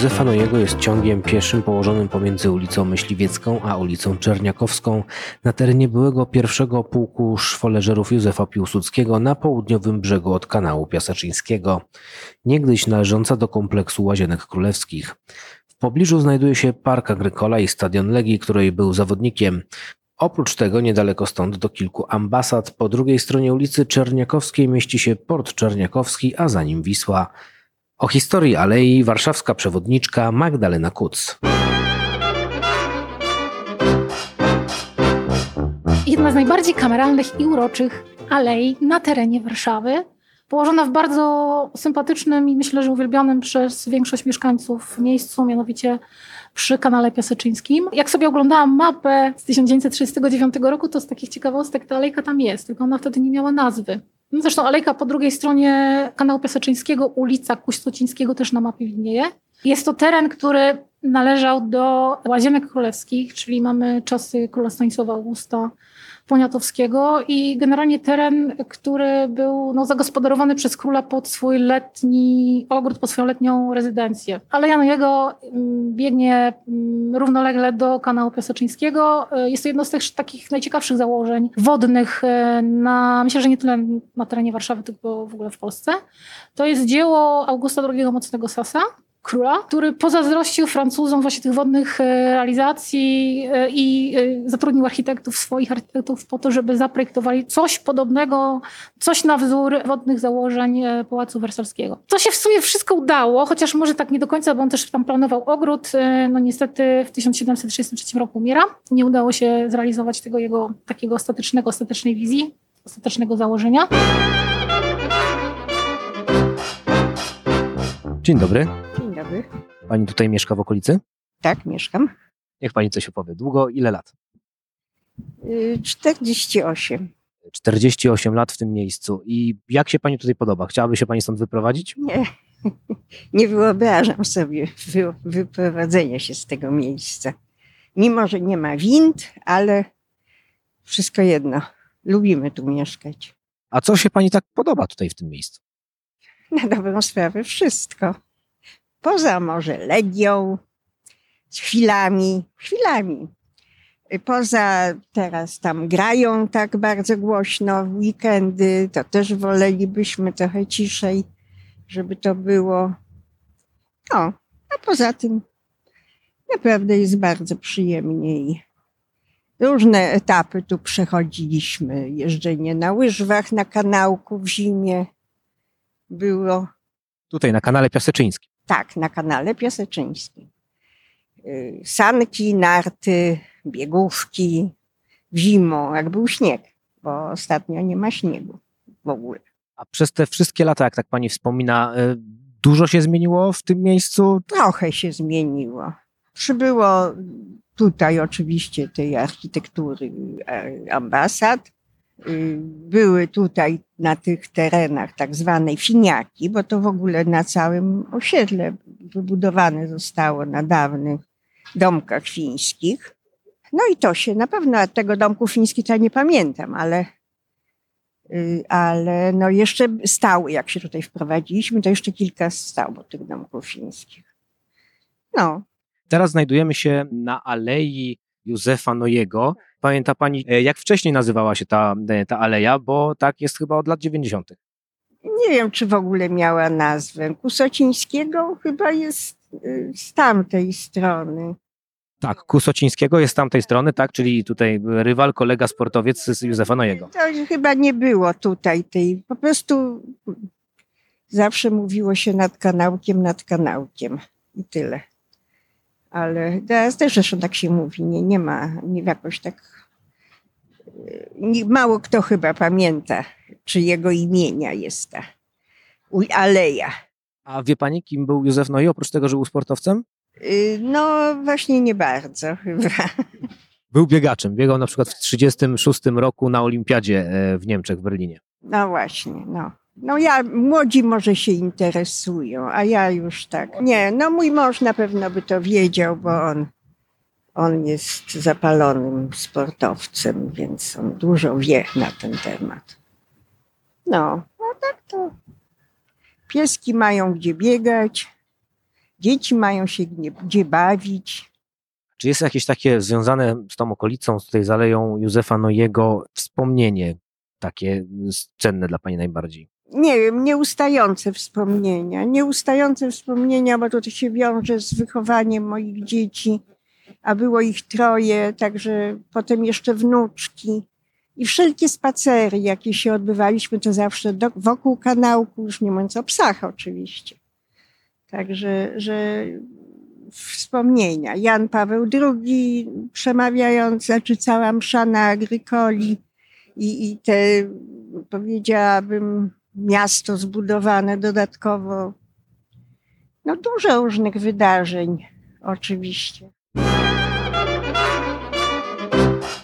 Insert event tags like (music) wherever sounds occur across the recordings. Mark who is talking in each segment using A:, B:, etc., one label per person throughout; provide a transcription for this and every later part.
A: Józefa Nojego jest ciągiem pieszym położonym pomiędzy ulicą Myśliwiecką a ulicą Czerniakowską na terenie byłego pierwszego pułku szwoleżerów Józefa Piłsudskiego na południowym brzegu od kanału Piaseczyńskiego, niegdyś należąca do kompleksu Łazienek Królewskich. W pobliżu znajduje się Park Agrykola i Stadion Legii, której był zawodnikiem. Oprócz tego niedaleko stąd do kilku ambasad po drugiej stronie ulicy Czerniakowskiej mieści się Port Czerniakowski, a za nim Wisła. O historii alei warszawska przewodniczka Magdalena Kuc.
B: Jedna z najbardziej kameralnych i uroczych alei na terenie Warszawy, położona w bardzo sympatycznym i myślę, że uwielbionym przez większość mieszkańców miejscu, mianowicie przy kanale Piaseczyńskim. Jak sobie oglądałam mapę z 1939 roku, to z takich ciekawostek ta alejka tam jest, tylko ona wtedy nie miała nazwy. No zresztą alejka po drugiej stronie kanału Piaseczyńskiego, ulica Kuściucińskiego też na mapie widnieje. Jest to teren, który należał do Łazienek Królewskich, czyli mamy czasy króla Stanisława Augusta Poniatowskiego i generalnie teren, który był no, zagospodarowany przez króla pod swój letni ogród, pod swoją letnią rezydencję. Aleja jego mm, biegnie mm, równolegle do kanału Piaseczyńskiego. Y, Jest to jedno z tych takich najciekawszych założeń wodnych y, na, myślę, że nie tyle na terenie Warszawy, tylko w ogóle w Polsce. To jest dzieło Augusta II Mocnego Sasa, króla, który pozazdrościł Francuzom właśnie tych wodnych e, realizacji e, i e, zatrudnił architektów, swoich architektów po to, żeby zaprojektowali coś podobnego, coś na wzór wodnych założeń Pałacu Wersalskiego. To się w sumie wszystko udało, chociaż może tak nie do końca, bo on też tam planował ogród. No niestety w 1733 roku umiera. Nie udało się zrealizować tego jego takiego ostatecznego, ostatecznej wizji, ostatecznego założenia.
A: Dzień dobry. Pani tutaj mieszka w okolicy?
C: Tak, mieszkam.
A: Niech pani coś opowie. Długo? Ile lat?
C: Y, 48.
A: 48 lat w tym miejscu. I jak się pani tutaj podoba? Chciałaby się pani stąd wyprowadzić?
C: Nie, (laughs) nie wyobrażam sobie wy, wyprowadzenia się z tego miejsca. Mimo, że nie ma wind, ale wszystko jedno. Lubimy tu mieszkać.
A: A co się pani tak podoba tutaj w tym miejscu?
C: Na dobrą sprawę wszystko. Poza może legią, chwilami, chwilami. Poza teraz tam grają tak bardzo głośno w weekendy, to też wolelibyśmy trochę ciszej, żeby to było. No, a poza tym naprawdę jest bardzo przyjemnie i różne etapy tu przechodziliśmy. Jeżdżenie na łyżwach na kanałku w zimie było
A: Tutaj na kanale Piaseczyńskim.
C: Tak, na kanale Piaseczyńskim. Y, Sanki, narty, biegówki zimą, jak był śnieg, bo ostatnio nie ma śniegu w ogóle.
A: A przez te wszystkie lata, jak tak pani wspomina, y, dużo się zmieniło w tym miejscu?
C: Trochę się zmieniło. Przybyło tutaj oczywiście tej architektury e, ambasad. Y, Były tutaj na tych terenach tak zwane finiaki, bo to w ogóle na całym osiedle wybudowane zostało na dawnych domkach fińskich. No i to się na pewno tego domku fińskich to ja nie pamiętam, ale, y, ale no jeszcze stały, jak się tutaj wprowadziliśmy, to jeszcze kilka stało tych domków fińskich. No,
A: Teraz znajdujemy się na alei Józefa Nojego. Pamięta pani, e, jak wcześniej nazywała się ta, e, ta aleja? Bo tak jest chyba od lat 90.
C: nie wiem, czy w ogóle miała nazwę. Kusocińskiego chyba jest y, z tamtej strony.
A: Tak, Kusocińskiego jest z tamtej strony, tak? Czyli tutaj rywal, kolega, sportowiec z Józefa Nojego.
C: To chyba nie było tutaj tej, po prostu zawsze mówiło się nad kanałkiem, nad kanałkiem i tyle. Ale teraz też zresztą tak się mówi, nie, nie ma, nie jakoś tak, y, mało kto chyba pamięta, czy jego imienia jest ta aleja.
A: A wie pani, kim był Józef Noje, oprócz tego, że był sportowcem?
C: Y, No właśnie nie bardzo chyba.
A: Był biegaczem. Biegał na przykład w 1936 roku na Olimpiadzie e, w Niemczech, w Berlinie.
C: No właśnie, no. No ja, młodzi może się interesują, a ja już tak. Nie, no mój mąż na pewno by to wiedział, bo on, on jest zapalonym sportowcem, więc on dużo wie na ten temat. No, no tak to. Pieski mają gdzie biegać, dzieci mają się gdzie, bawić.
A: Czy jest jakieś takie związane z tą okolicą, z tej zaleją Józefa Nojego wspomnienie takie cenne dla Pani najbardziej?
C: Nie wiem, nieustające wspomnienia. Nieustające wspomnienia, bo to się wiąże z wychowaniem moich dzieci, a było ich troje, także potem jeszcze wnuczki. I wszelkie spacery, jakie się odbywaliśmy, to zawsze do, wokół kanałku, już nie mówiąc o psach oczywiście. Także, że wspomnienia. Jan Paweł II przemawiając, znaczy cała msza na Agrykoli i, i te, powiedziałabym, miasto zbudowane dodatkowo. No dużo różnych wydarzeń, oczywiście.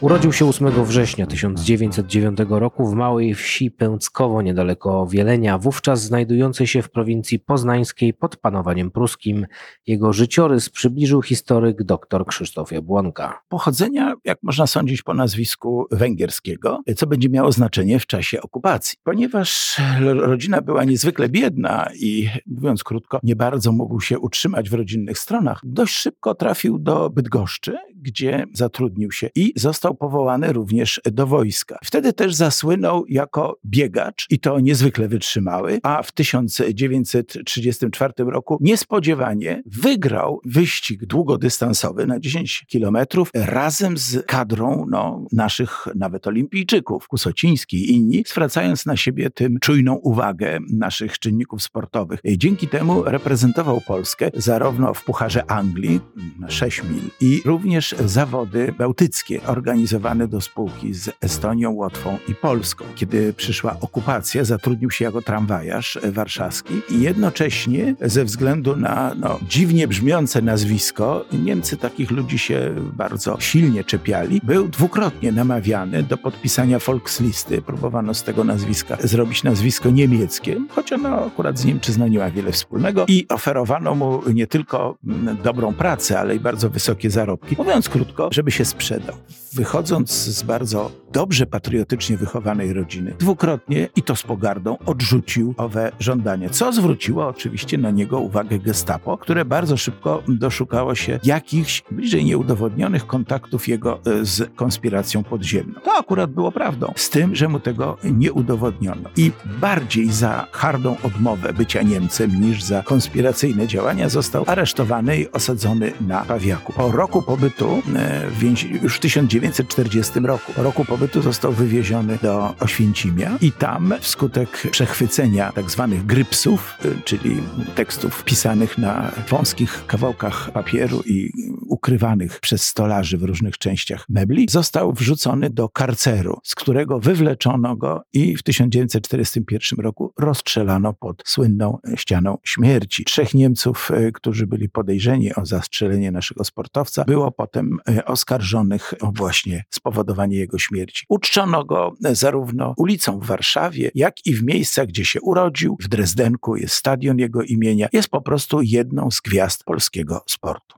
A: Urodził się 8 września 1909 roku w małej wsi Pęckowo niedaleko Wielenia, wówczas znajdującej się w prowincji poznańskiej pod panowaniem pruskim. Jego życiorys przybliżył historyk dr Krzysztof Jabłonka.
D: Pochodzenia, jak można sądzić po nazwisku węgierskiego, co będzie miało znaczenie w czasie okupacji. Ponieważ rodzina była niezwykle biedna i mówiąc krótko, nie bardzo mógł się utrzymać w rodzinnych stronach, dość szybko trafił do Bydgoszczy, gdzie zatrudnił się i został powołany również do wojska. Wtedy też zasłynął jako biegacz i to niezwykle wytrzymały, a w 1934 roku niespodziewanie wygrał wyścig długodystansowy na 10 kilometrów razem z kadrą no, naszych nawet olimpijczyków, Kusociński i inni, zwracając na siebie tym czujną uwagę naszych czynników sportowych. Dzięki temu reprezentował Polskę zarówno w Pucharze Anglii na 6 mil i również zawody bałtyckie organizowane do spółki z Estonią, Łotwą i Polską. Kiedy przyszła okupacja, zatrudnił się jako tramwajarz warszawski i jednocześnie ze względu na no, dziwnie brzmiące nazwisko, Niemcy takich ludzi się bardzo silnie czepiali, był dwukrotnie namawiany do podpisania Volkslisty. Próbowano z tego nazwiska zrobić nazwisko niemieckie, choć ono akurat z Niemczyzną nie ma wiele wspólnego i oferowano mu nie tylko mm, dobrą pracę, ale i bardzo wysokie zarobki. Mówiąc krótko, żeby się sprzedał. Wychodząc z bardzo dobrze patriotycznie wychowanej rodziny, dwukrotnie i to z pogardą odrzucił owe żądanie, co zwróciło oczywiście na niego uwagę gestapo, które bardzo szybko doszukało się jakichś bliżej nieudowodnionych kontaktów jego e, z konspiracją podziemną. To akurat było prawdą, z tym, że mu tego nie udowodniono. I bardziej za hardą odmowę bycia Niemcem niż za konspiracyjne działania został aresztowany i osadzony na Pawiaku. Po roku pobytu e, w więzi- już w 1940 roku, roku pobytu został wywieziony do Oświęcimia i tam wskutek przechwycenia tak zwanych grypsów, y, czyli tekstów pisanych na wąskich kawałkach papieru i ukrywanych przez stolarzy w różnych częściach mebli, został wrzucony do karceru, z którego wywleczono go i w 1941 roku rozstrzelano pod słynną ścianą śmierci. Trzech Niemców, y, którzy byli podejrzeni o zastrzelenie naszego sportowca, było potem y, oskarżonych o właśnie spowodowanie jego śmierci. Uczczono go zarówno ulicą w Warszawie, jak i w miejscach, gdzie się urodził. W Drezdenku jest stadion jego imienia. Jest po prostu jedną z gwiazd polskiego sportu.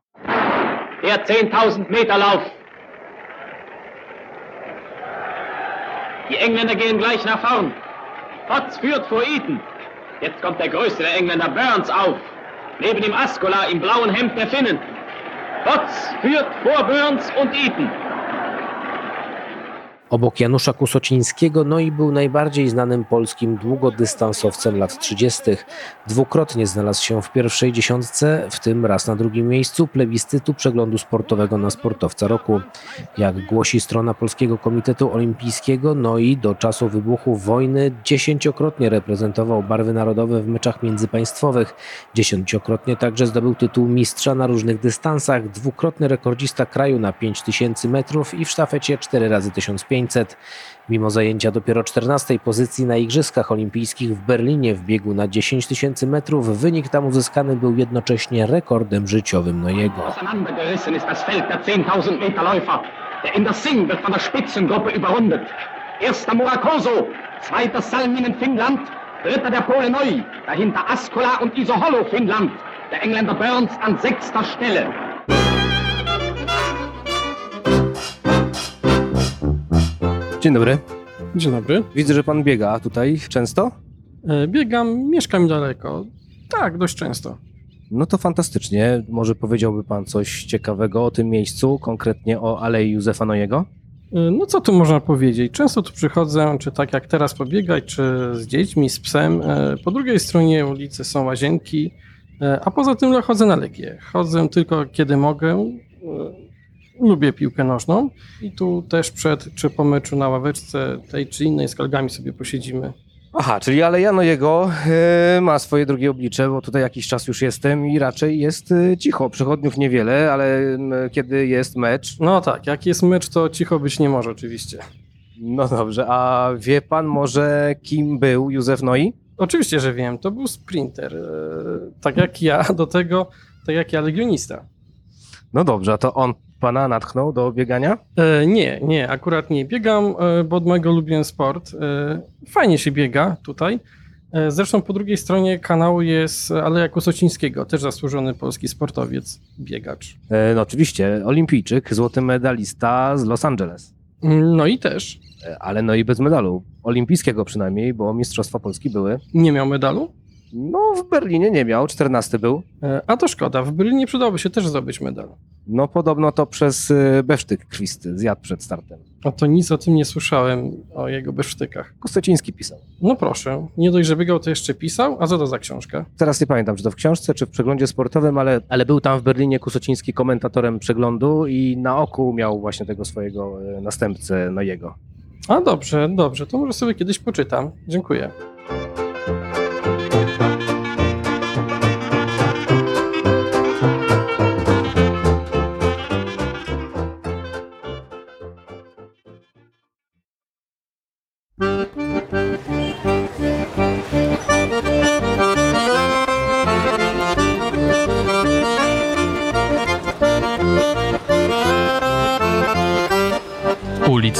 E: Der 10.000 Meter Lauf. Die Engländer gehen gleich nach vorn. Potts führt vor Eton. Jetzt kommt der größere Engländer Burns auf. Neben ihm Askola im blauen Hemd der Finnen. Potts führt vor Burns und Eton.
A: Obok Janusza Kusocińskiego, no i był najbardziej znanym polskim długodystansowcem lat 30. Dwukrotnie znalazł się w pierwszej dziesiątce, w tym raz na drugim miejscu plebiscytu przeglądu sportowego na sportowca roku. Jak głosi strona Polskiego Komitetu Olimpijskiego, no i do czasu wybuchu wojny dziesięciokrotnie reprezentował barwy narodowe w meczach międzypaństwowych. Dziesięciokrotnie także zdobył tytuł mistrza na różnych dystansach, dwukrotny rekordzista kraju na 5000 metrów i w sztafecie 4 razy 1500 500. Mimo zajęcia dopiero 14 pozycji na Igrzyskach Olimpijskich w Berlinie w biegu na 10 tysięcy metrów, wynik tam uzyskany był jednocześnie rekordem życiowym Nojego.
E: Der 10.000 Meter Läufer. Der Indersing wird von der Spitzengruppe überrundet. Erster Murakoso, zweiter Salminen Finnland, dritter der Pole Neu, dahinter Askola und Isohollo Finnland. Der Engländer Burns an sechster Stelle.
A: Dzień dobry.
F: Dzień dobry.
A: Widzę, że pan biega tutaj często.
F: E, Biegam, mieszkam daleko. Tak, dość często.
A: No to fantastycznie. Może powiedziałby pan coś ciekawego o tym miejscu, konkretnie o Alei Józefa Nojego?
F: E, No co tu można powiedzieć? Często tu przychodzę, czy tak jak teraz pobiegać, czy z dziećmi, z psem. E, Po drugiej stronie ulicy są łazienki, a poza tym chodzę na legie. Chodzę tylko kiedy mogę. Lubię piłkę nożną i tu też przed czy po meczu na ławeczce tej czy innej z kolegami sobie posiedzimy.
A: Aha, czyli Aleja Nojego e, ma swoje drugie oblicze, bo tutaj jakiś czas już jestem i raczej jest e, cicho. Przechodniów niewiele, ale m, kiedy jest mecz,
F: No tak, jak jest mecz, to cicho być nie może oczywiście.
A: no dobrze. A wie pan może kim był Józef Noi?
F: Oczywiście, że wiem. To był sprinter. e, Tak jak ja, do tego, tak jak ja, legionista.
A: No dobrze, a to on pana natchnął do biegania?
F: E, Nie, nie, akurat nie. Biegam, e, bo od mojego lubię sport. E, Fajnie się biega tutaj. Zresztą po drugiej stronie kanału jest Aleja Kusocińskiego, też zasłużony polski sportowiec, biegacz.
A: No oczywiście, olimpijczyk, złoty medalista z Los Angeles.
F: No i też
A: Ale no i bez medalu. Olimpijskiego przynajmniej, bo Mistrzostwa Polski były.
F: nie miał medalu.
A: No w Berlinie nie miał, 14 był.
F: E, A to szkoda, w Berlinie przydałoby się też zdobyć medal.
A: No podobno to przez e, besztyk krwisty zjadł przed startem.
F: A to nic o tym nie słyszałem, o jego besztykach.
A: Kosteciński pisał.
F: No proszę, nie dość, że biegał, to jeszcze pisał, a co to za książka?
A: Teraz nie pamiętam, czy to w książce, czy w przeglądzie sportowym, ale, ale był tam w Berlinie Kusociński komentatorem przeglądu i na oku miał właśnie tego swojego e, następcę Nojego.
F: A dobrze, dobrze, to może sobie kiedyś poczytam. Dziękuję.